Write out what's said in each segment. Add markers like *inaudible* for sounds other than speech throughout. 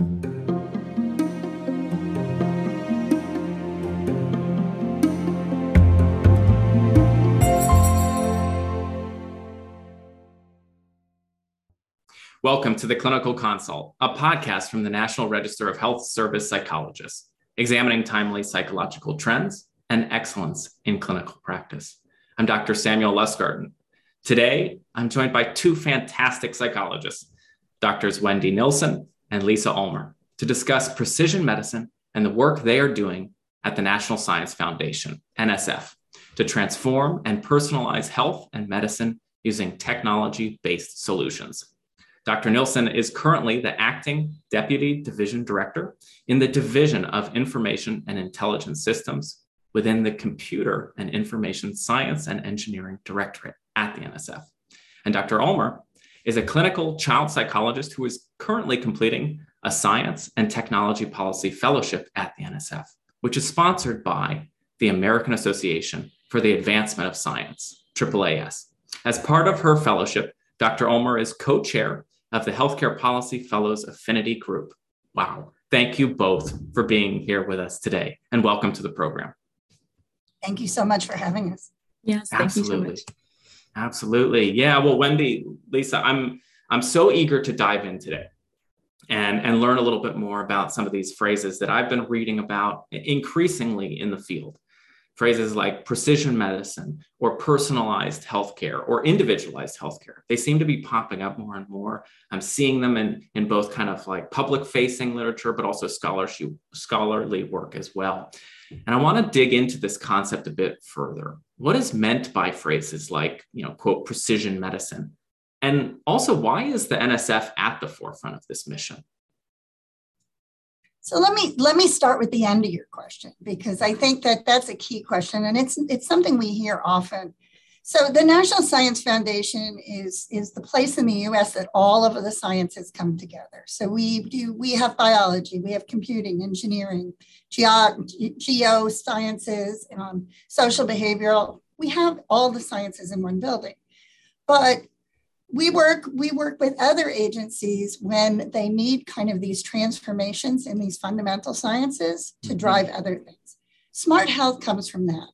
Welcome to the Clinical Consult, a podcast from the National Register of Health Service Psychologists, examining timely psychological trends and excellence in clinical practice. I'm Dr. Samuel Lustgarten. Today, I'm joined by two fantastic psychologists, Doctors Wendy Nilsen and Lisa Ulmer, to discuss precision medicine and the work they are doing at the National Science Foundation, NSF, to transform and personalize health and medicine using technology based solutions. Dr. Nilsen is currently the acting deputy division director in the Division of Information and Intelligent Systems within the Computer and Information Science and Engineering Directorate at the NSF. And Dr. Ulmer is a clinical child psychologist who is currently completing a science and technology policy fellowship at the NSF, which is sponsored by the American Association for the Advancement of Science, AAAS. As part of her fellowship, Dr. Ulmer is co chair of the Healthcare Policy Fellows Affinity Group. Wow. Thank you both for being here with us today and welcome to the program. Thank you so much for having us. Yes, absolutely. So absolutely. Yeah. Well, Wendy, Lisa, I'm I'm so eager to dive in today and, and learn a little bit more about some of these phrases that I've been reading about increasingly in the field phrases like precision medicine or personalized healthcare or individualized healthcare. They seem to be popping up more and more. I'm seeing them in, in both kind of like public facing literature, but also scholarship, scholarly work as well. And I want to dig into this concept a bit further. What is meant by phrases like, you know, quote, precision medicine? And also, why is the NSF at the forefront of this mission? So let me let me start with the end of your question because I think that that's a key question and it's it's something we hear often. So the National Science Foundation is is the place in the U.S. that all of the sciences come together. So we do we have biology, we have computing, engineering, geo, sciences, um, social behavioral. We have all the sciences in one building, but we work we work with other agencies when they need kind of these transformations in these fundamental sciences to mm-hmm. drive other things. Smart health comes from that.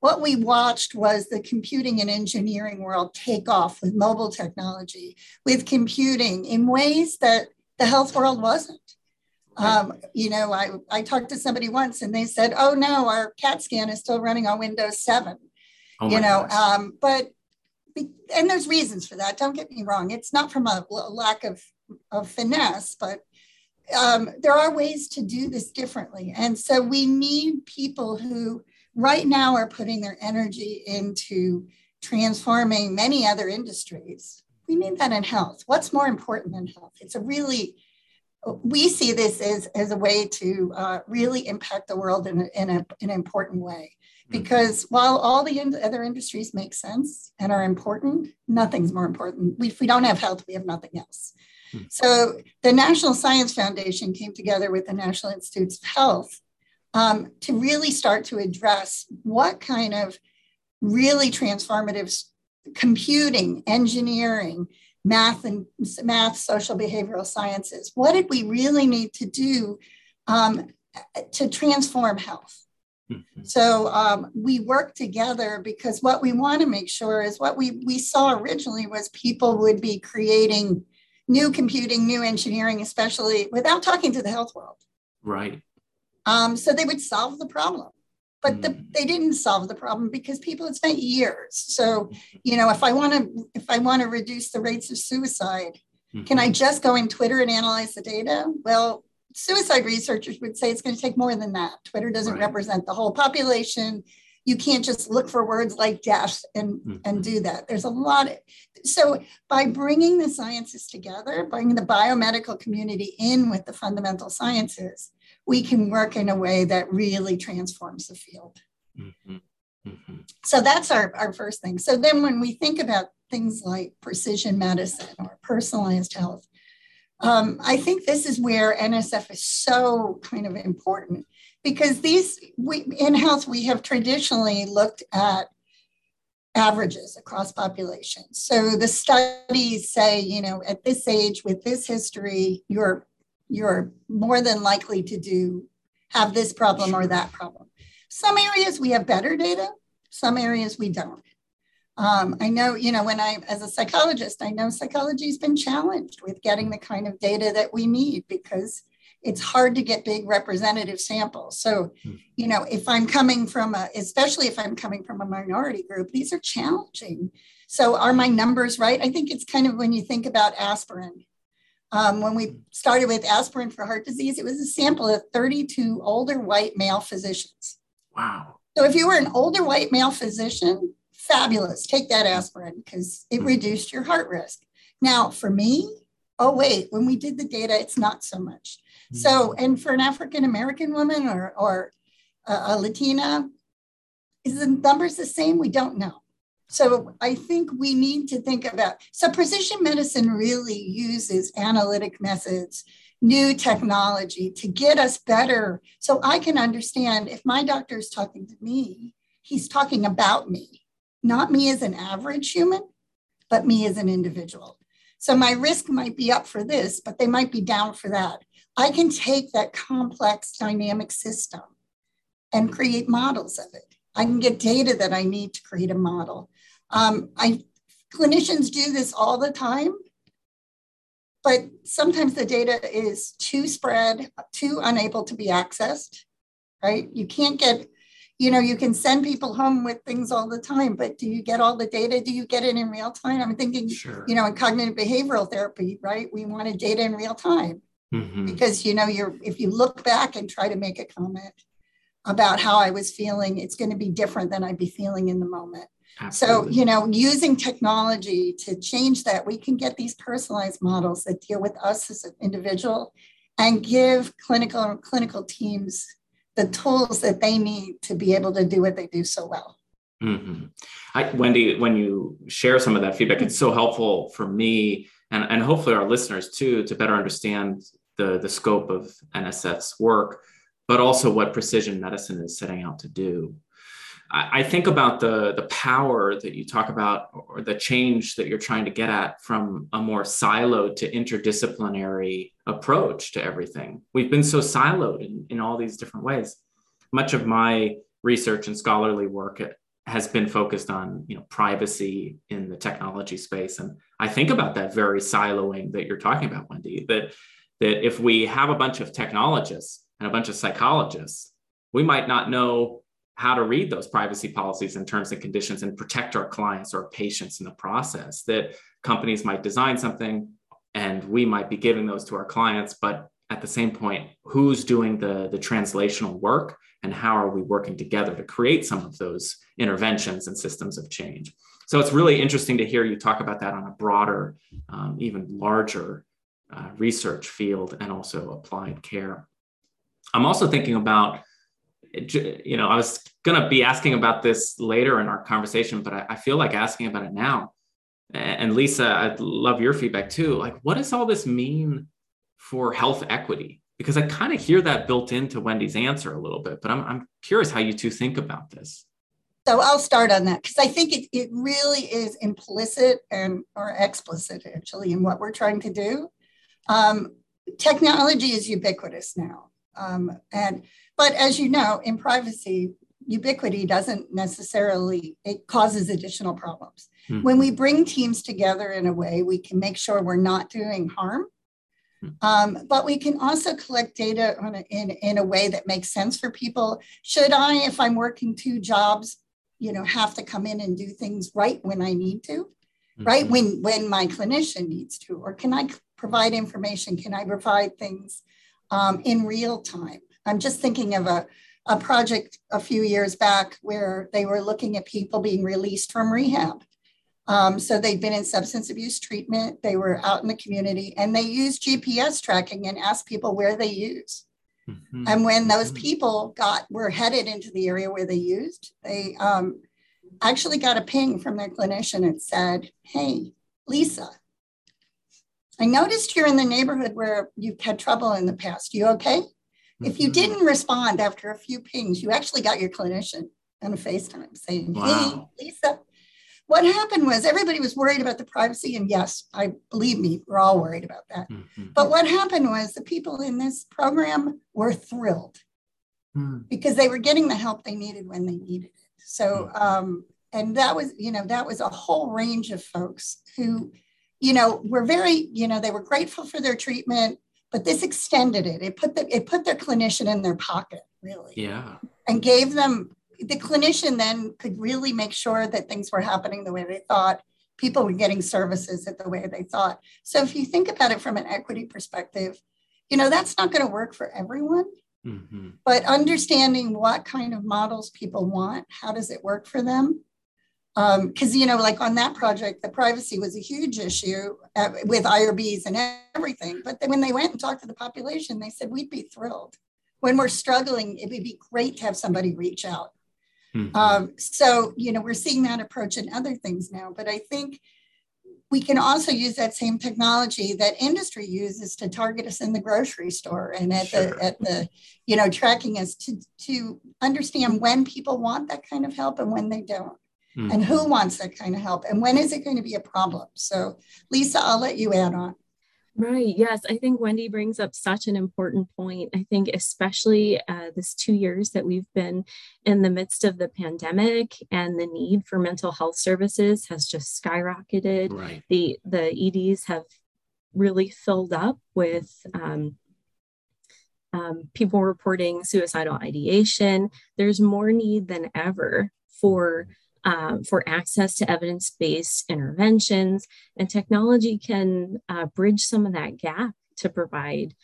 What we watched was the computing and engineering world take off with mobile technology with computing in ways that the health world wasn't. Um, you know I, I talked to somebody once and they said oh no our cat scan is still running on windows 7 oh you know um, but and there's reasons for that. Don't get me wrong. It's not from a, lack of, of finesse, but um, there are ways to do this differently. And so we need people who right now are putting their energy into transforming many other industries. We need that in health. What's more important than health? It's a really, we see this as, as a way to uh, really impact the world in, a, in, a, in an important way. Mm-hmm. because while all the other industries make sense and are important, nothing's more important. if we don't have health, we have nothing else. Hmm. So the National Science Foundation came together with the National Institutes of Health um, to really start to address what kind of really transformative computing, engineering, math and math, social behavioral sciences. What did we really need to do um, to transform health? Mm-hmm. So um, we work together because what we want to make sure is what we, we saw originally was people would be creating new computing, new engineering, especially without talking to the health world. Right. Um, so they would solve the problem. But the, they didn't solve the problem because people had spent years. So, mm-hmm. you know, if I want to if I want to reduce the rates of suicide, mm-hmm. can I mm-hmm. just go in Twitter and analyze the data? Well, suicide researchers would say it's going to take more than that. Twitter doesn't right. represent the whole population. You can't just look for words like death and, mm-hmm. and do that. There's a lot. Of, so by bringing the sciences together, bringing the biomedical community in with the fundamental sciences, we can work in a way that really transforms the field. Mm-hmm. Mm-hmm. So that's our, our first thing. So then when we think about things like precision medicine or personalized health, um, I think this is where NSF is so kind of important because these we, in health we have traditionally looked at averages across populations. So the studies say, you know, at this age with this history, you're you're more than likely to do have this problem or that problem. Some areas we have better data, some areas we don't. Um, I know, you know, when I, as a psychologist, I know psychology's been challenged with getting the kind of data that we need because it's hard to get big representative samples. So, hmm. you know, if I'm coming from a, especially if I'm coming from a minority group, these are challenging. So, are my numbers right? I think it's kind of when you think about aspirin. Um, when we started with aspirin for heart disease, it was a sample of 32 older white male physicians. Wow. So, if you were an older white male physician, fabulous, take that aspirin because it hmm. reduced your heart risk. Now, for me, oh, wait, when we did the data, it's not so much. So, and for an African American woman or, or a, a Latina, is the numbers the same? We don't know. So I think we need to think about, so precision medicine really uses analytic methods, new technology to get us better. So I can understand if my doctor is talking to me, he's talking about me, not me as an average human, but me as an individual. So my risk might be up for this, but they might be down for that. I can take that complex dynamic system and create models of it. I can get data that I need to create a model. Um, I clinicians do this all the time, but sometimes the data is too spread, too unable to be accessed. Right? You can't get, you know, you can send people home with things all the time, but do you get all the data? Do you get it in real time? I'm thinking, sure. you know, in cognitive behavioral therapy, right? We wanted data in real time mm-hmm. because you know you're if you look back and try to make a comment about how I was feeling, it's going to be different than I'd be feeling in the moment. Absolutely. So, you know, using technology to change that, we can get these personalized models that deal with us as an individual and give clinical clinical teams the tools that they need to be able to do what they do so well. Mm-hmm. I, Wendy, when you share some of that feedback, it's so helpful for me and, and hopefully our listeners too to better understand the, the scope of NSF's work, but also what precision medicine is setting out to do. I, I think about the, the power that you talk about, or the change that you're trying to get at from a more siloed to interdisciplinary approach to everything. We've been so siloed in, in all these different ways. Much of my research and scholarly work has been focused on you know privacy in the technology space and i think about that very siloing that you're talking about wendy that that if we have a bunch of technologists and a bunch of psychologists, we might not know how to read those privacy policies and terms and conditions and protect our clients or patients in the process. That companies might design something and we might be giving those to our clients, but at the same point, who's doing the, the translational work and how are we working together to create some of those interventions and systems of change? So it's really interesting to hear you talk about that on a broader, um, even larger uh, research field and also applied care. I'm also thinking about, you know, I was going to be asking about this later in our conversation, but I, I feel like asking about it now. And Lisa, I'd love your feedback too. Like, what does all this mean for health equity? Because I kind of hear that built into Wendy's answer a little bit, but I'm, I'm curious how you two think about this. So I'll start on that because I think it, it really is implicit and or explicit actually in what we're trying to do. Um, technology is ubiquitous now. Um, and but as you know, in privacy, ubiquity doesn't necessarily it causes additional problems. Mm-hmm. When we bring teams together in a way, we can make sure we're not doing harm. Hmm. Um, but we can also collect data a, in, in a way that makes sense for people. Should I, if I'm working two jobs, you know, have to come in and do things right when I need to, mm-hmm. right when when my clinician needs to, or can I provide information? Can I provide things um, in real time? I'm just thinking of a, a project a few years back where they were looking at people being released from rehab. Um, so they'd been in substance abuse treatment, they were out in the community, and they used GPS tracking and asked people where they use. Mm-hmm. And when those mm-hmm. people got were headed into the area where they used, they um, actually got a ping from their clinician and said, "Hey, Lisa, I noticed you're in the neighborhood where you've had trouble in the past. You okay? If you mm-hmm. didn't respond after a few pings, you actually got your clinician on a FaceTime saying, wow. Hey, Lisa. what happened was everybody was worried about the privacy. And yes, I believe me, we're all worried about that. Mm-hmm. But what happened was the people in this program were thrilled mm. because they were getting the help they needed when they needed it. So, mm. um, and that was, you know, that was a whole range of folks who, you know, were very, you know, they were grateful for their treatment, but this extended it. It put the, it put their clinician in their pocket, really. Yeah. And gave them the clinician then could really make sure that things were happening the way they thought people were getting services at the way they thought so if you think about it from an equity perspective you know that's not going to work for everyone mm-hmm. but understanding what kind of models people want how does it work for them because um, you know like on that project the privacy was a huge issue uh, with irbs and everything but then when they went and talked to the population they said we'd be thrilled when we're struggling it would be great to have somebody reach out Mm-hmm. Um, so, you know, we're seeing that approach in other things now, but I think we can also use that same technology that industry uses to target us in the grocery store and at sure. the at the you know tracking us to to understand when people want that kind of help and when they don't mm-hmm. and who wants that kind of help and when is it going to be a problem so lisa i'll let you add on Right. Yes. I think Wendy brings up such an important point. I think, especially uh, this two years that we've been in the midst of the pandemic and the need for mental health services has just skyrocketed. Right. The, the EDs have really filled up with um, um, people reporting suicidal ideation. There's more need than ever for um, for access to evidence based interventions. And technology can uh, bridge some of that gap to provide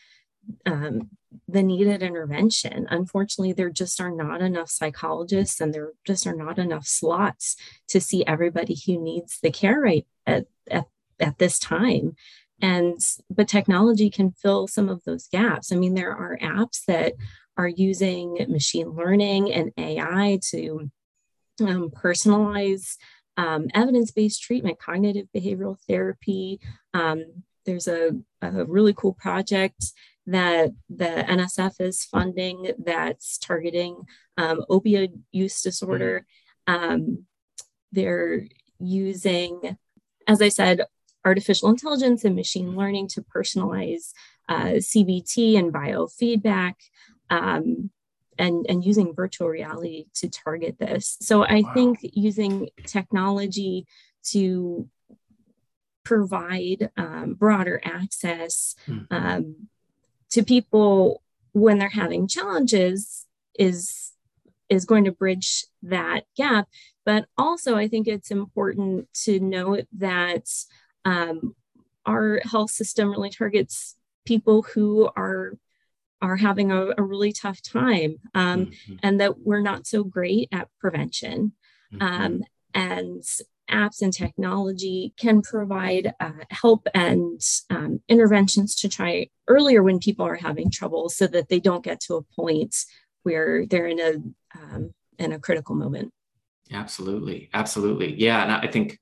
um, the needed intervention. Unfortunately, there just are not enough psychologists and there just are not enough slots to see everybody who needs the care right at, at, at this time. And but technology can fill some of those gaps. I mean, there are apps that are using machine learning and AI to um, personalize um, evidence-based treatment, cognitive behavioral therapy. Um, there's a, a, really cool project that the NSF is funding that's targeting um, opioid use disorder. Um, they're using, as I said, artificial intelligence and machine learning to personalize uh, CBT and biofeedback. Um, and, and using virtual reality to target this. So I wow. think using technology to provide um, broader access mm. um, to people when they're having challenges is is going to bridge that gap. But also, I think it's important to note that um, our health system really targets people who are are having a, a really tough time um, mm-hmm. and that we're not so great at prevention. Mm-hmm. Um, and apps and technology can provide uh, help and um, interventions to try earlier when people are having trouble so that they don't get to a point where they're in a um, in a critical moment absolutely absolutely yeah and i think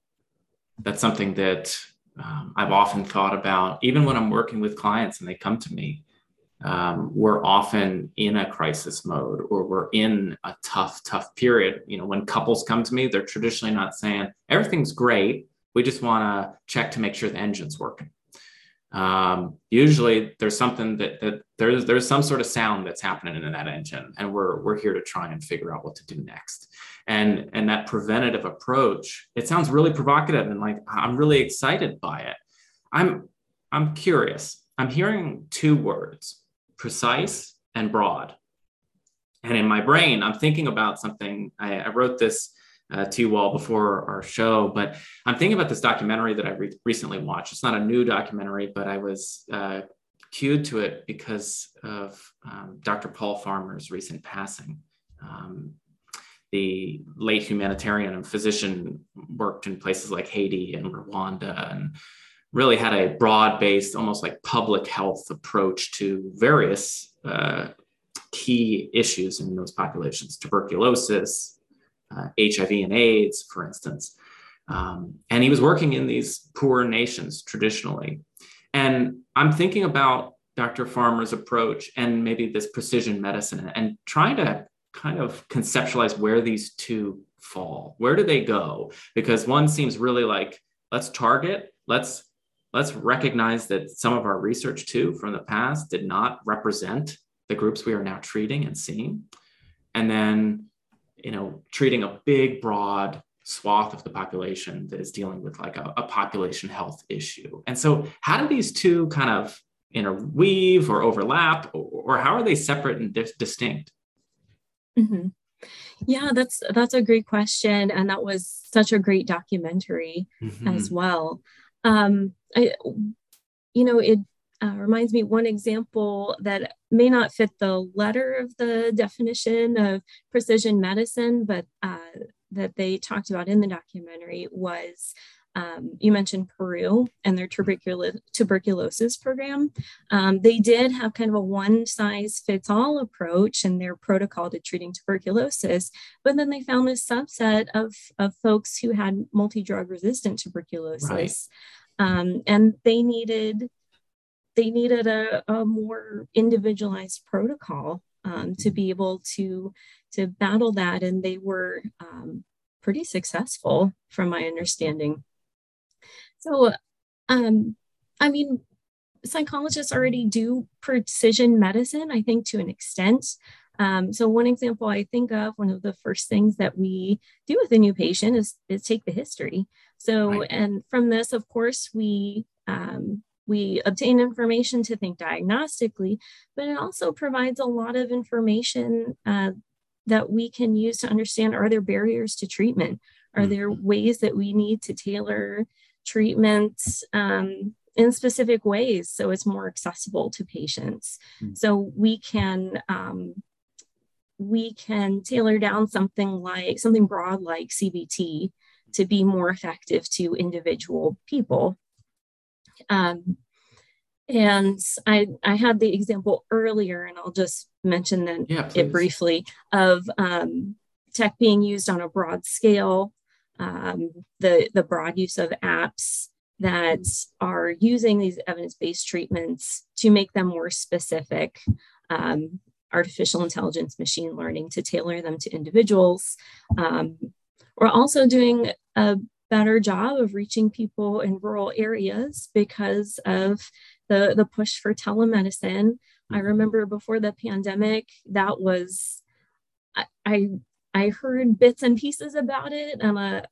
that's something that um, i've often thought about even when i'm working with clients and they come to me um, we're often in a crisis mode or we're in a tough, tough period. You know, when couples come to me, they're traditionally not saying everything's great. We just want to check to make sure the engine's working. Um, usually, there's something that, that there's there's some sort of sound that's happening in that engine, and we're we're here to try and figure out what to do next. And and that preventative approach, it sounds really provocative, and like I'm really excited by it. I'm I'm curious. I'm hearing two words precise and broad. And in my brain, I'm thinking about something. I, I wrote this uh, to you all before our show, but I'm thinking about this documentary that I re- recently watched. It's not a new documentary, but I was uh, cued to it because of um, Dr. Paul Farmer's recent passing. Um, the late humanitarian and physician worked in places like Haiti and Rwanda and really had a broad based, almost like public health approach to various uh, key issues in those populations tuberculosis, uh, HIV and AIDS, for instance. Um, and he was working in these poor nations traditionally. And I'm thinking about Dr. Farmer's approach and maybe this precision medicine and trying to kind of conceptualize where these two fall? Where do they go? Because one seems really like let's target, let's let's recognize that some of our research too from the past did not represent the groups we are now treating and seeing. And then, you know, treating a big, broad swath of the population that is dealing with like a, a population health issue. And so, how do these two kind of interweave or overlap, or, or how are they separate and dis- distinct? Mm-hmm. Yeah, that's that's a great question, and that was such a great documentary mm-hmm. as well. Um, I, you know, it uh, reminds me one example that may not fit the letter of the definition of precision medicine, but uh, that they talked about in the documentary was um, you mentioned Peru and their tuberculo- tuberculosis program. Um, they did have kind of a one size fits all approach in their protocol to treating tuberculosis, but then they found this subset of, of folks who had multi drug resistant tuberculosis. Right. Um, and they needed they needed a, a more individualized protocol um, to be able to to battle that, and they were um, pretty successful, from my understanding. So, um, I mean, psychologists already do precision medicine, I think, to an extent. Um, so one example I think of, one of the first things that we do with a new patient is, is take the history. So, right. and from this, of course, we um, we obtain information to think diagnostically, but it also provides a lot of information uh, that we can use to understand are there barriers to treatment? Are there mm-hmm. ways that we need to tailor treatments um, in specific ways so it's more accessible to patients? Mm-hmm. So we can um, we can tailor down something like something broad like CBT to be more effective to individual people. Um, and I, I had the example earlier, and I'll just mention then yeah, it briefly of um, tech being used on a broad scale, um, the, the broad use of apps that are using these evidence-based treatments to make them more specific, um, artificial intelligence, machine learning to tailor them to individuals. Um, we're also doing a better job of reaching people in rural areas because of the, the push for telemedicine. I mm-hmm. remember before the pandemic, that was, I, I, I heard bits and pieces about it. And uh,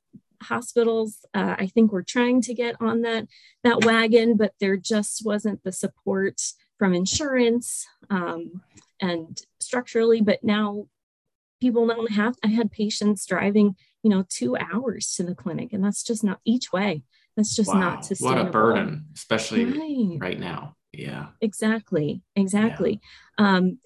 hospitals, uh, I think, were trying to get on that, that wagon, but there just wasn't the support from insurance um, and structurally. But now people don't have, I had patients driving, you know, two hours to the clinic, and that's just not each way. That's just wow. not sustainable. What a burden, especially right, right now. Yeah. Exactly. Exactly. Yeah. Um,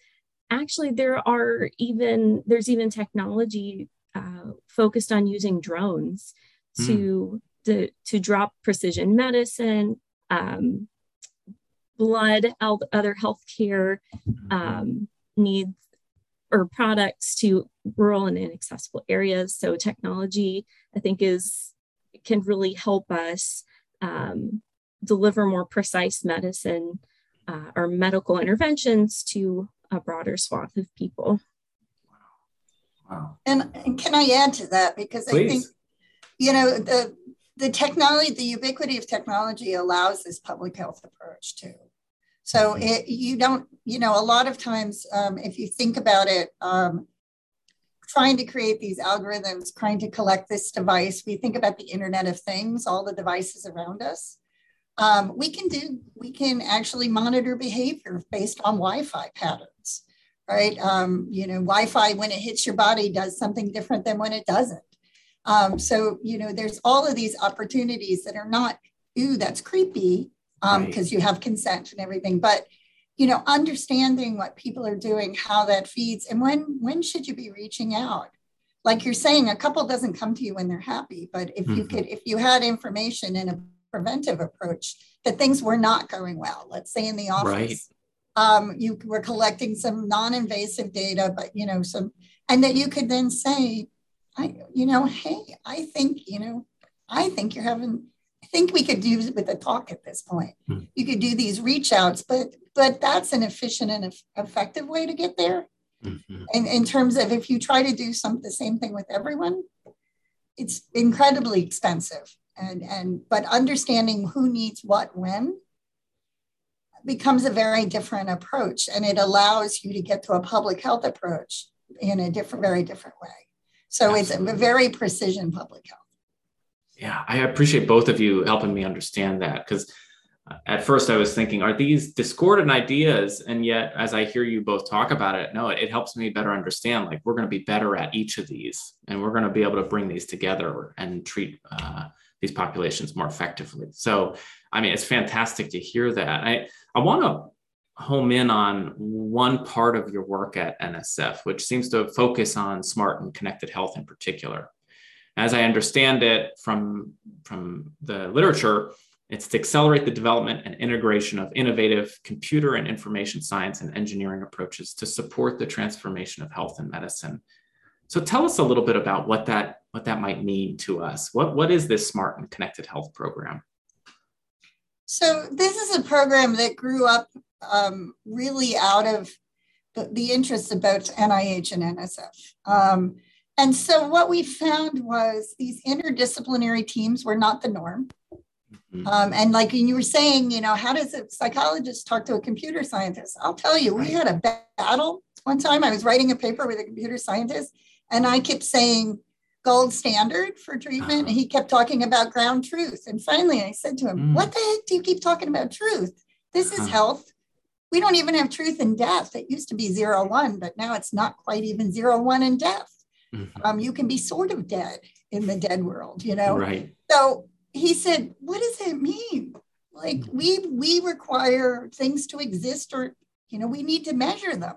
actually, there are even there's even technology uh, focused on using drones mm. to, to to drop precision medicine, um, blood, other healthcare um, needs or products to rural and inaccessible areas. So technology, I think, is can really help us um, deliver more precise medicine uh, or medical interventions to a broader swath of people. Wow. And, and can I add to that? Because Please. I think, you know, the, the technology, the ubiquity of technology allows this public health approach too. So mm-hmm. it, you don't, you know, a lot of times, um, if you think about it, um, trying to create these algorithms, trying to collect this device. We think about the Internet of Things, all the devices around us. Um, we can do, we can actually monitor behavior based on Wi-Fi patterns, right? Um, you know, Wi-Fi when it hits your body does something different than when it doesn't. Um, so, you know, there's all of these opportunities that are not, ooh, that's creepy, because um, right. you have consent and everything, but you know understanding what people are doing how that feeds and when when should you be reaching out like you're saying a couple doesn't come to you when they're happy but if mm-hmm. you could if you had information in a preventive approach that things were not going well let's say in the office right. um, you were collecting some non-invasive data but you know some and that you could then say i you know hey i think you know i think you're having I think we could do with a talk at this point. Hmm. You could do these reach outs, but but that's an efficient and effective way to get there. Mm-hmm. And in terms of if you try to do some the same thing with everyone, it's incredibly expensive. And, and but understanding who needs what when becomes a very different approach and it allows you to get to a public health approach in a different very different way so Absolutely. it's a very precision public health yeah i appreciate both of you helping me understand that because at first I was thinking, are these discordant ideas? And yet, as I hear you both talk about it, no, it, it helps me better understand like we're going to be better at each of these and we're going to be able to bring these together and treat uh, these populations more effectively. So, I mean, it's fantastic to hear that. I, I want to home in on one part of your work at NSF, which seems to focus on smart and connected health in particular. As I understand it from, from the literature, it's to accelerate the development and integration of innovative computer and information science and engineering approaches to support the transformation of health and medicine. So tell us a little bit about what that what that might mean to us. What what is this smart and connected health program? So this is a program that grew up um, really out of the, the of both NIH and NSF. Um, and so what we found was these interdisciplinary teams were not the norm. Mm-hmm. Um, and like you were saying, you know, how does a psychologist talk to a computer scientist? I'll tell you, we had a battle one time. I was writing a paper with a computer scientist, and I kept saying gold standard for treatment. And he kept talking about ground truth. And finally, I said to him, mm. What the heck do you keep talking about truth? This is health. We don't even have truth in death. It used to be zero one, but now it's not quite even zero one in death. Mm-hmm. Um, you can be sort of dead in the dead world, you know? Right. So he said, what does that mean? Like we we require things to exist or you know, we need to measure them.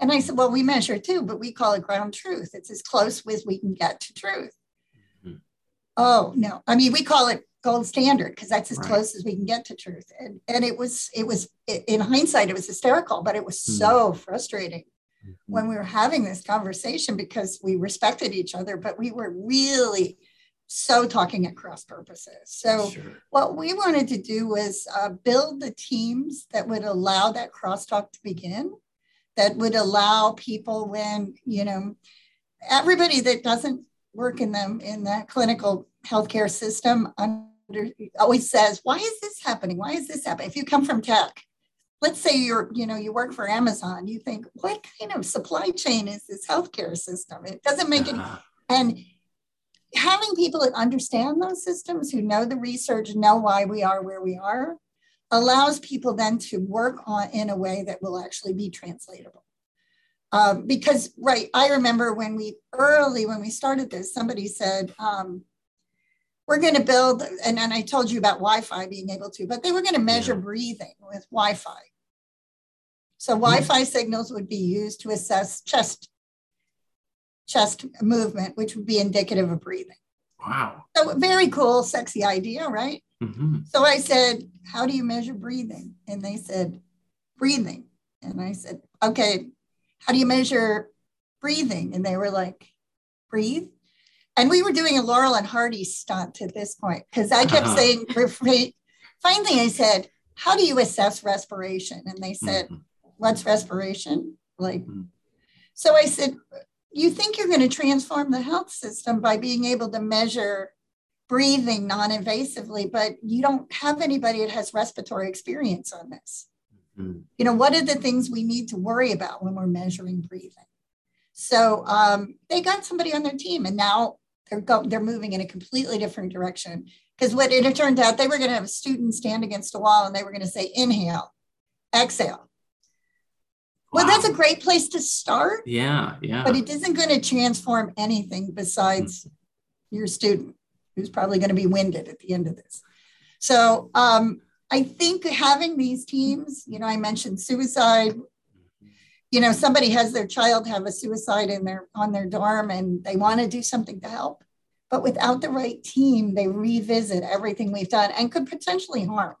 And I said, well, we measure too, but we call it ground truth. It's as close as we can get to truth. Mm-hmm. Oh no, I mean we call it gold standard because that's as right. close as we can get to truth. And and it was it was in hindsight it was hysterical, but it was mm-hmm. so frustrating mm-hmm. when we were having this conversation because we respected each other, but we were really so talking at cross purposes. So sure. what we wanted to do was uh, build the teams that would allow that crosstalk to begin, that would allow people when you know everybody that doesn't work in them in that clinical healthcare system under, always says, "Why is this happening? Why is this happening?" If you come from tech, let's say you're you know you work for Amazon, you think, "What kind of supply chain is this healthcare system?" It doesn't make uh-huh. any and having people that understand those systems, who know the research, know why we are where we are, allows people then to work on in a way that will actually be translatable. Um, because right, I remember when we early when we started this, somebody said, um, "We're going to build," and, and I told you about Wi-Fi being able to, but they were going to measure yeah. breathing with Wi-Fi. So Wi-Fi signals would be used to assess chest chest movement, which would be indicative of breathing. Wow. So, very cool, sexy idea, right? Mm-hmm. So I said, How do you measure breathing? And they said, Breathing. And I said, Okay, how do you measure breathing? And they were like, Breathe. And we were doing a Laurel and Hardy stunt at this point because I kept uh-huh. saying, *laughs* Finally, I said, How do you assess respiration? And they said, mm-hmm. What's respiration? Like, mm-hmm. so I said, you think you're going to transform the health system by being able to measure breathing non-invasively but you don't have anybody that has respiratory experience on this mm-hmm. you know what are the things we need to worry about when we're measuring breathing so um, they got somebody on their team and now they're go- they're moving in a completely different direction because what it turned out they were going to have a student stand against a wall and they were going to say inhale exhale well, wow. that's a great place to start. Yeah, yeah. But it isn't going to transform anything besides mm-hmm. your student, who's probably going to be winded at the end of this. So um, I think having these teams, you know, I mentioned suicide. You know, somebody has their child have a suicide in their on their dorm, and they want to do something to help, but without the right team, they revisit everything we've done and could potentially harm.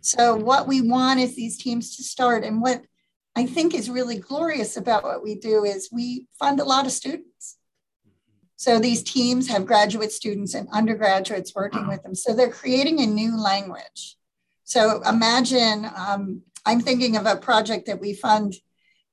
So what we want is these teams to start, and what I think is really glorious about what we do is we fund a lot of students. So these teams have graduate students and undergraduates working with them. So they're creating a new language. So imagine, um, I'm thinking of a project that we fund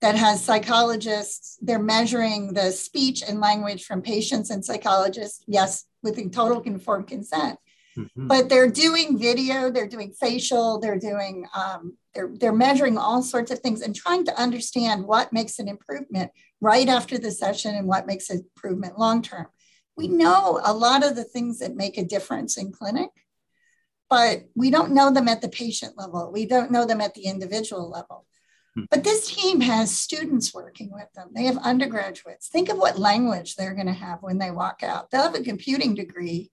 that has psychologists. They're measuring the speech and language from patients and psychologists, yes, with total informed consent. Mm-hmm. But they're doing video, they're doing facial, they're doing, um, they're, they're measuring all sorts of things and trying to understand what makes an improvement right after the session and what makes an improvement long term. We know a lot of the things that make a difference in clinic, but we don't know them at the patient level. We don't know them at the individual level. Hmm. But this team has students working with them. They have undergraduates. Think of what language they're going to have when they walk out. They'll have a computing degree,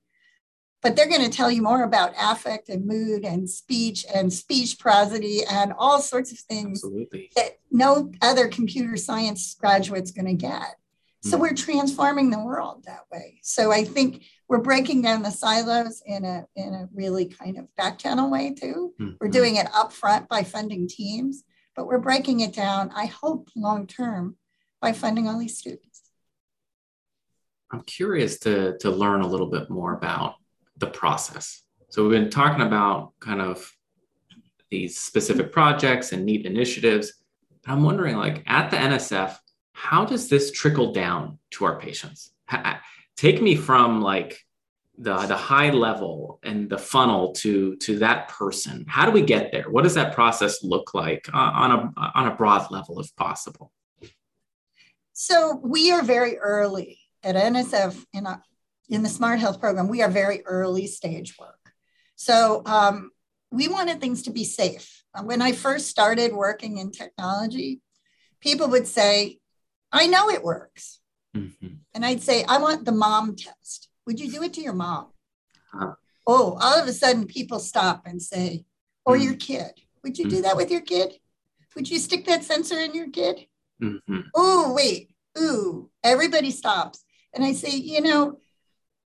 but they're going to tell you more about affect and mood and speech and speech prosody and all sorts of things Absolutely. that no other computer science graduate's going to get. So hmm. we're transforming the world that way. So I think we're breaking down the silos in a in a really kind of back channel way too. Mm-hmm. We're doing it upfront by funding teams, but we're breaking it down, I hope long term, by funding all these students. I'm curious to, to learn a little bit more about the process. So we've been talking about kind of these specific projects and neat initiatives. But I'm wondering, like at the NSF, how does this trickle down to our patients? Take me from like the, the high level and the funnel to to that person. How do we get there? What does that process look like on a on a broad level, if possible? So we are very early at NSF in in the Smart Health program. We are very early stage work. So um, we wanted things to be safe. When I first started working in technology, people would say, I know it works. Mm-hmm. And I'd say, I want the mom test. Would you do it to your mom? Oh, all of a sudden people stop and say, or mm-hmm. your kid. Would you do that with your kid? Would you stick that sensor in your kid? Mm-hmm. Oh, wait. Ooh, everybody stops. And I say, you know,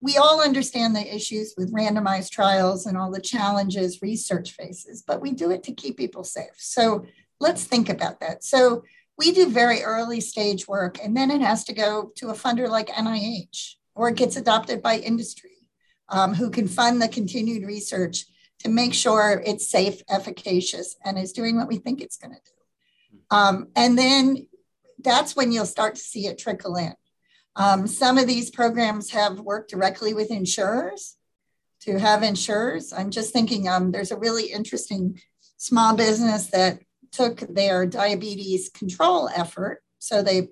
we all understand the issues with randomized trials and all the challenges research faces, but we do it to keep people safe. So let's think about that. So we do very early stage work, and then it has to go to a funder like NIH, or it gets adopted by industry, um, who can fund the continued research to make sure it's safe, efficacious, and is doing what we think it's going to do. Um, and then that's when you'll start to see it trickle in. Um, some of these programs have worked directly with insurers to have insurers. I'm just thinking um, there's a really interesting small business that took their diabetes control effort. So they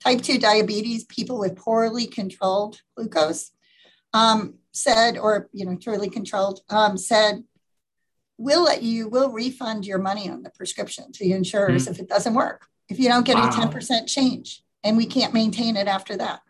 type 2 diabetes, people with poorly controlled glucose, um, said, or you know, poorly controlled, um, said, we'll let you, we'll refund your money on the prescription to the insurers mm-hmm. if it doesn't work. If you don't get wow. a 10% change and we can't maintain it after that.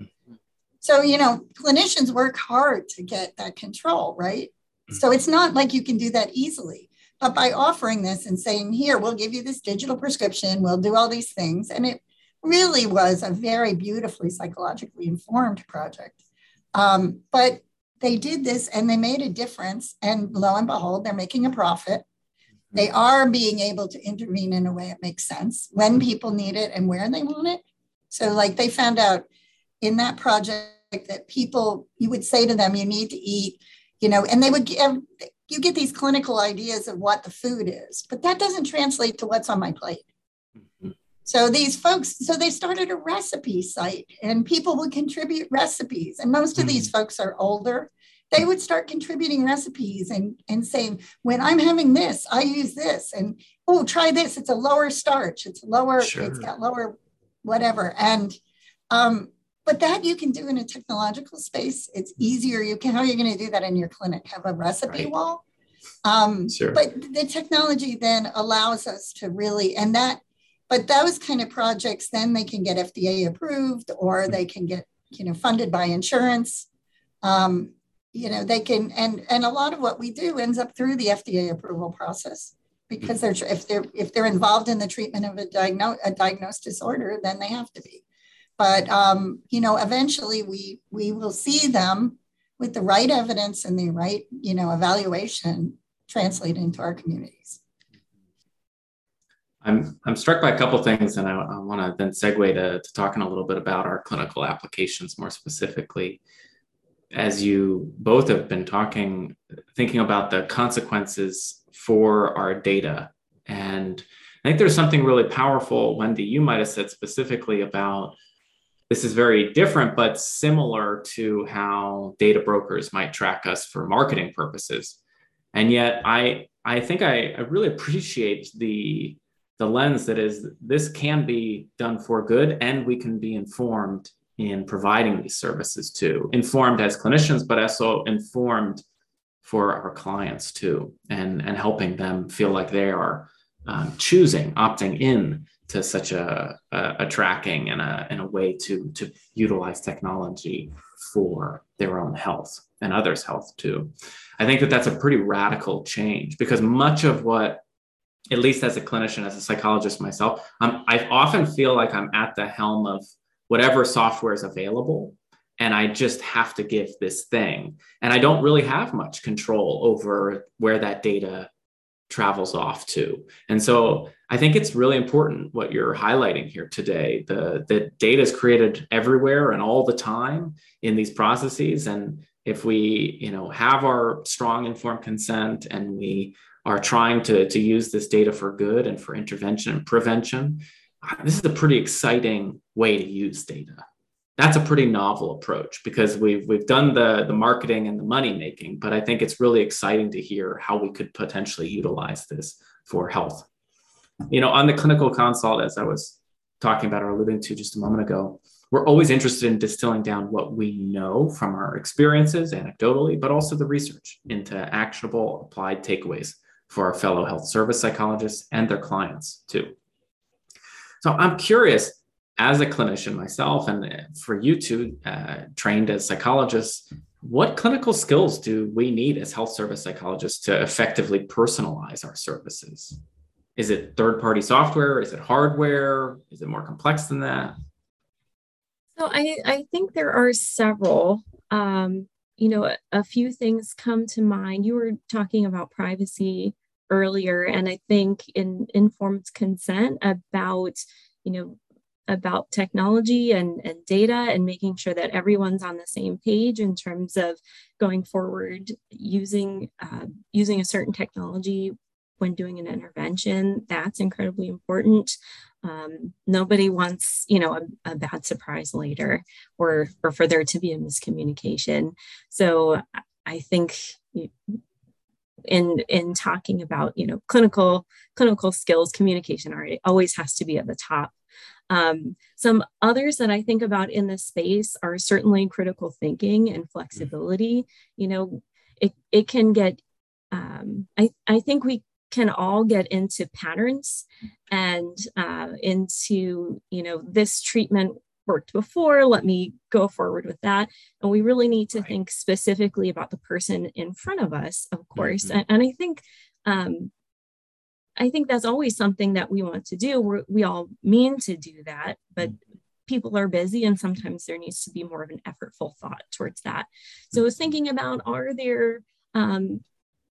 Mm-hmm. So, you know, clinicians work hard to get that control, right? Mm-hmm. So it's not like you can do that easily. But by offering this and saying, here, we'll give you this digital prescription, we'll do all these things. And it really was a very beautifully psychologically informed project. Um, but they did this and they made a difference. And lo and behold, they're making a profit. They are being able to intervene in a way that makes sense when people need it and where they want it. So, like, they found out in that project that people, you would say to them, you need to eat, you know, and they would give, you get these clinical ideas of what the food is, but that doesn't translate to what's on my plate. Mm-hmm. So these folks, so they started a recipe site and people would contribute recipes. And most of mm-hmm. these folks are older. They would start contributing recipes and, and saying, when I'm having this, I use this. And oh, try this. It's a lower starch. It's lower, sure. it's got lower whatever. And um, but that you can do in a technological space. It's easier. You can, how are you going to do that in your clinic? Have a recipe right. wall? Um, sure. But the technology then allows us to really, and that, but those kind of projects, then they can get FDA approved or they can get, you know, funded by insurance. Um, you know, they can, and and a lot of what we do ends up through the FDA approval process because they're if they're if they're involved in the treatment of a, diagno- a diagnosed disorder, then they have to be. But um, you know eventually we we will see them with the right evidence and the right you know evaluation translate into our communities. I'm i'm struck by a couple things and i, I want to then segue to, to talking a little bit about our clinical applications more specifically. As you both have been talking thinking about the consequences for our data and I think there's something really powerful, Wendy, you might have said specifically about this is very different, but similar to how data brokers might track us for marketing purposes. And yet I I think I, I really appreciate the the lens that is this can be done for good and we can be informed in providing these services too informed as clinicians but also informed for our clients too and and helping them feel like they are um, choosing opting in to such a, a, a, tracking and a, and a way to to utilize technology for their own health and others health too i think that that's a pretty radical change because much of what at least as a clinician, as a psychologist myself, um, I often feel like I'm at the helm of whatever software is available. And I just have to give this thing. And I don't really have much control over where that data travels off to. And so I think it's really important what you're highlighting here today. The, the data is created everywhere and all the time in these processes. And if we, you know, have our strong informed consent and we are trying to, to use this data for good and for intervention and prevention, this is a pretty exciting way to use data. That's a pretty novel approach because we've we've done the the marketing and the money making, but I think it's really exciting to hear how we could potentially utilize this for health. You know, on the clinical consult, as I was talking about or alluding to just a moment ago, we're always interested in distilling down what we know from our experiences anecdotally, but also the research into actionable applied takeaways for our fellow health service psychologists and their clients too. So I'm curious, as a clinician myself, and for you two, uh, trained as psychologists, what clinical skills do we need as health service psychologists to effectively personalize our services? Is it third party software? Is it hardware? Is it more complex than that? So I, I think there are several. Um, you know, a, a, few things come to mind. You were talking about privacy earlier and i think in informed consent about you know about technology and, and data and making sure that everyone's on the same page in terms of going forward using uh, using a certain technology when doing an intervention. That's incredibly important. Um, nobody wants you know a, a, bad surprise later or or for there to be a miscommunication. So i think in in talking about you know clinical clinical skills communication already always has to be at the top um, some others that i think about in this space are certainly critical thinking and flexibility you know it, it can get um, I, I think we can all get into patterns and uh, into you know this treatment worked before. Let me go forward with that. And we really need to right. think specifically about the person in front of us, of course. Mm-hmm. And, and, I think um, I think that's always something that we want to do. We're, we all mean to do that, but mm-hmm. people are busy and sometimes there needs to be more of an effortful thought towards that. So I was thinking about are there um,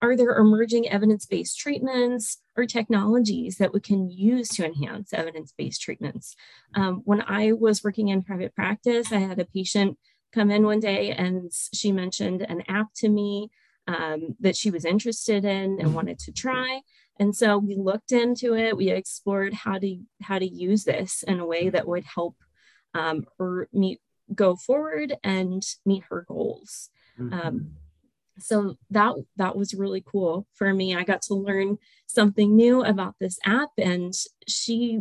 are there emerging evidence-based treatments or technologies that we can use to enhance evidence-based treatments? Um, when I was working in private practice, I had a patient come in one day and she mentioned an app to me um, that she was interested in and wanted to try. And so we looked into it. We explored how to how to use this in a way that would help um, her meet go forward and meet her goals. Mm-hmm. Um, so that that was really cool for me i got to learn something new about this app and she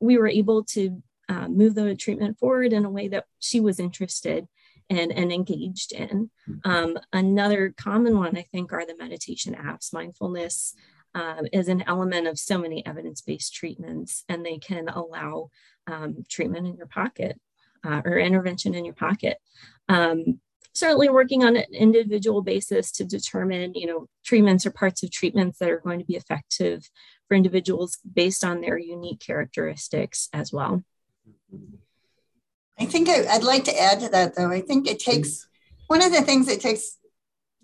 we were able to uh, move the treatment forward in a way that she was interested in and engaged in um, another common one i think are the meditation apps mindfulness um, is an element of so many evidence-based treatments and they can allow um, treatment in your pocket uh, or intervention in your pocket um, certainly working on an individual basis to determine, you know, treatments or parts of treatments that are going to be effective for individuals based on their unique characteristics as well. I think I, would like to add to that, though. I think it takes one of the things it takes,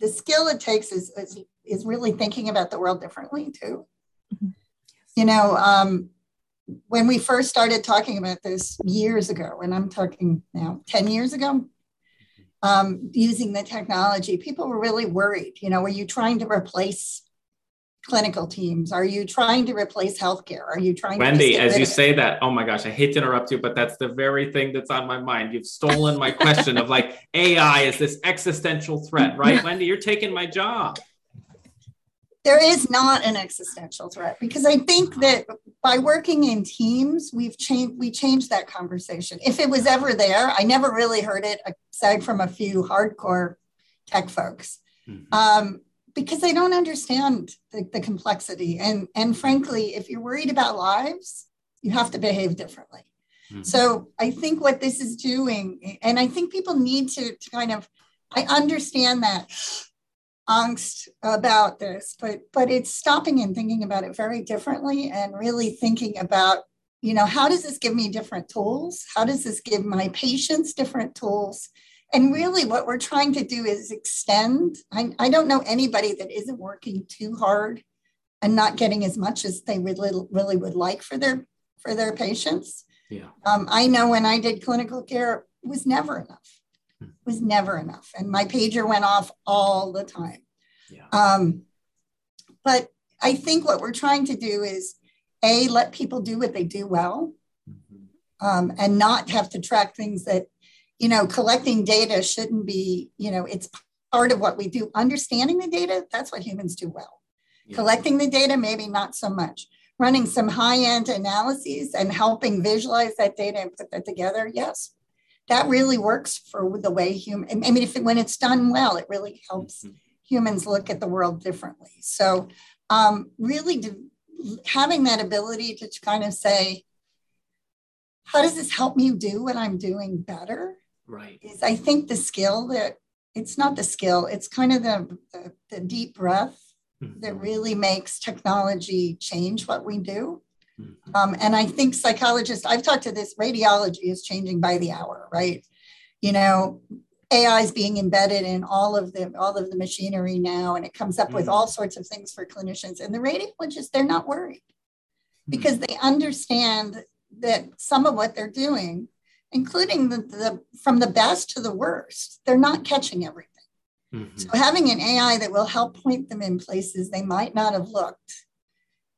the skill it takes is, is, is really thinking about the world differently, too. Mm-hmm. You know, um, when we first started talking about this years ago, and I'm talking now 10 years ago, um, using the technology, people were really worried. You know, were you trying to replace clinical teams? Are you trying to replace healthcare? Are you trying Wendy, to as you say that, oh my gosh, I hate to interrupt you, but that's the very thing that's on my mind. You've stolen my question of like AI is this existential threat, right? *laughs* Wendy, you're taking my job. There is not an existential threat because I think that by working in teams, we've changed we changed that conversation. If it was ever there, I never really heard it aside from a few hardcore tech folks. Mm-hmm. Um, because they don't understand the, the complexity. And, and frankly, if you're worried about lives, you have to behave differently. Mm-hmm. So I think what this is doing, and I think people need to, to kind of, I understand that angst about this, but but it's stopping and thinking about it very differently and really thinking about, you know, how does this give me different tools? How does this give my patients different tools? And really, what we're trying to do is extend. I, I don't know anybody that isn't working too hard and not getting as much as they really, really would like for their for their patients. Yeah. Um, I know when I did clinical care, it was never enough. Was never enough, and my pager went off all the time. Yeah. Um, but I think what we're trying to do is a let people do what they do well, mm-hmm. um, and not have to track things that you know, collecting data shouldn't be, you know, it's part of what we do. Understanding the data, that's what humans do well. Yeah. Collecting the data, maybe not so much. Running some high end analyses and helping visualize that data and put that together, yes, that really works for the way human. I mean, if it, when it's done well, it really helps mm-hmm. humans look at the world differently. So, um, really, having that ability to kind of say, how does this help me do what I'm doing better? right is i think the skill that it's not the skill it's kind of the, the, the deep breath mm-hmm. that really makes technology change what we do. Um, and i think psychologists i've talked to this radiology is changing by the hour right you know ai is being embedded in all of the all of the machinery now and it comes up mm-hmm. with all sorts of things for clinicians and the radiologists they're not worried mm-hmm. because they understand that some of what they're doing including the, the from the best to the worst. They're not catching everything. Mm-hmm. So having an AI that will help point them in places they might not have looked,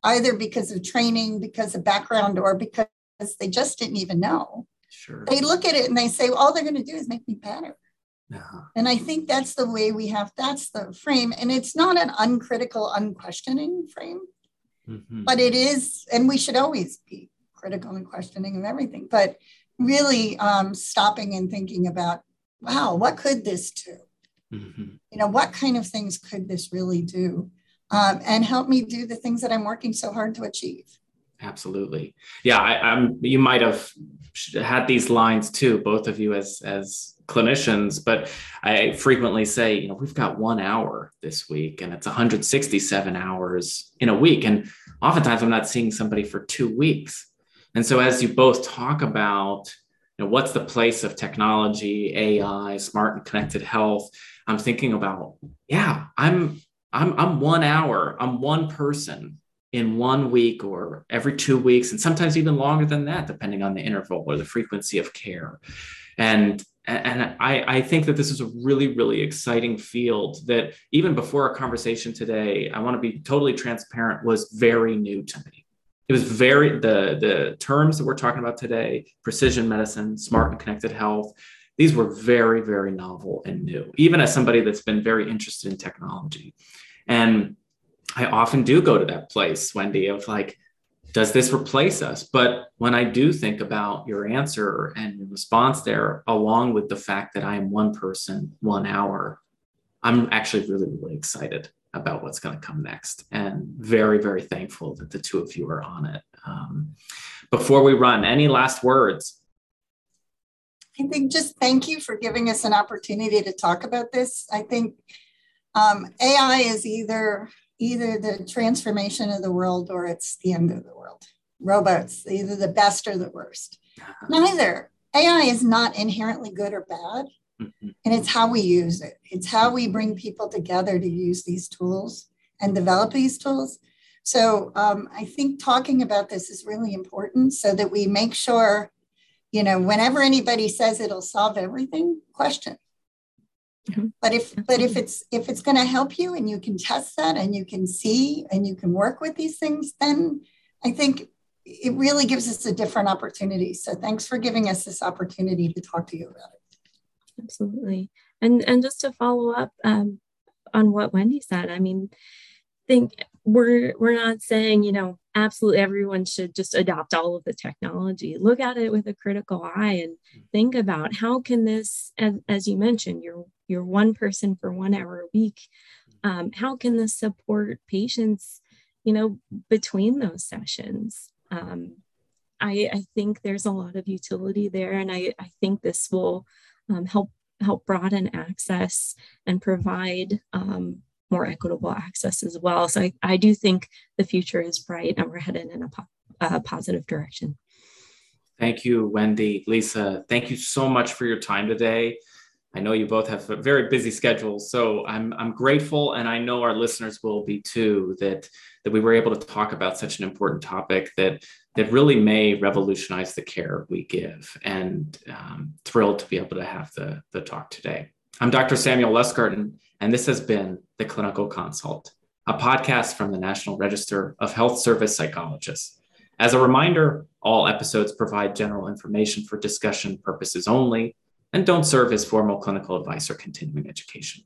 either because of training, because of background, or because they just didn't even know. Sure. They look at it and they say, well, all they're going to do is make me better. Uh-huh. And I think that's the way we have, that's the frame. And it's not an uncritical, unquestioning frame, mm-hmm. but it is, and we should always be critical and questioning of everything. But really um, stopping and thinking about, wow, what could this do? Mm-hmm. You know, what kind of things could this really do? Um, and help me do the things that I'm working so hard to achieve. Absolutely. Yeah, I, am You might have had these lines too, both of you as as clinicians. But I frequently say, you know, we've got one hour this week, and it's 167 hours in a week, and oftentimes I'm not seeing somebody for two weeks. And so, as you both talk about, you know, what's the place of technology, AI, smart and connected health, I'm thinking about, yeah, I'm I'm I'm one hour, I'm one person in one week or every two weeks, and sometimes even longer than that, depending on the interval or the frequency of care. And and I, I think that this is a really, really exciting field that even before our conversation today, I want to be totally transparent, was very new to me it was very the the terms that we're talking about today precision medicine smart and connected health these were very very novel and new even as somebody that's been very interested in technology. And i often do go to that place wendy of like does this replace us? But when i do think about your answer and your response there along with the fact that i am one person one hour i'm actually really really excited about what's going to come next and very very thankful that the two of you are on it. Um, before we run any last words i think just thank you for giving us an opportunity to talk about this i think um, ai is either either the transformation of the world or it's the end of the world robots either the best or the worst uh-huh. neither ai is not inherently good or bad Mm-hmm. And it's how we use it. It's how we bring people together to use these tools and develop these tools. So um, I think talking about this is really important so that we make sure, you know, whenever anybody says it'll solve everything, question. Mm-hmm. But if but if it's if it's going to help you and you can test that and you can see and you can work with these things, then I think it really gives us a different opportunity. So thanks for giving us this opportunity to talk to you about it. Absolutely. And and just to follow up um, on what Wendy said, I mean, think we're we're not saying you know absolutely everyone should just adopt all of the technology. Look at it with a critical eye and think about how can this as, as you mentioned you're you're one person for one hour a week. Um, how can this support patients you know between those sessions? Um, I, I think there's a lot of utility there and i, I think this will um, help help broaden access and provide um, more equitable access as well. So I, I do think the future is bright and we're headed in a, po- a positive direction. Thank you, Wendy. Lisa, thank you so much for your time today. I know you both have a very busy schedules, so I'm, I'm grateful, and I know our listeners will be too, that, that we were able to talk about such an important topic that, that really may revolutionize the care we give. And um, thrilled to be able to have the, the talk today. I'm Dr. Samuel Leskarton, and this has been The Clinical Consult, a podcast from the National Register of Health Service Psychologists. As a reminder, all episodes provide general information for discussion purposes only and don't serve as formal clinical advice or continuing education.